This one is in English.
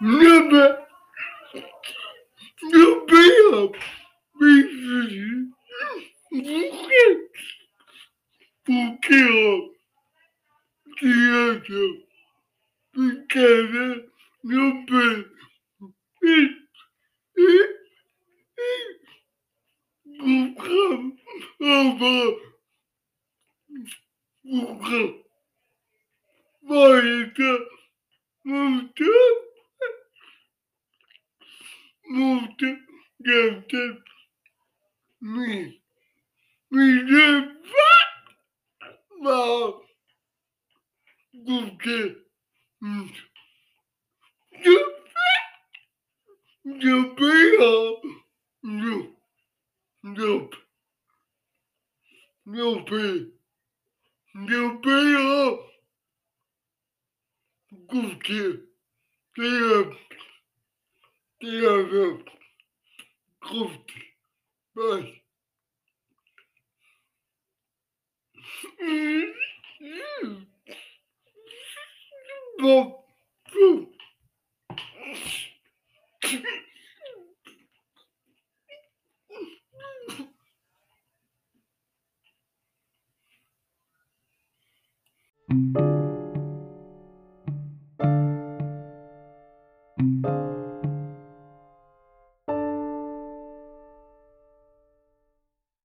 Nummer. Nummer. Wie Porque ó, criança pequena não. Buscamos. Vai estar muito, muito grande. Me, leva mal. Porque eu, eu vejo, eu, eu, eu vejo, eu vejo. Porque tem tem a قلت بس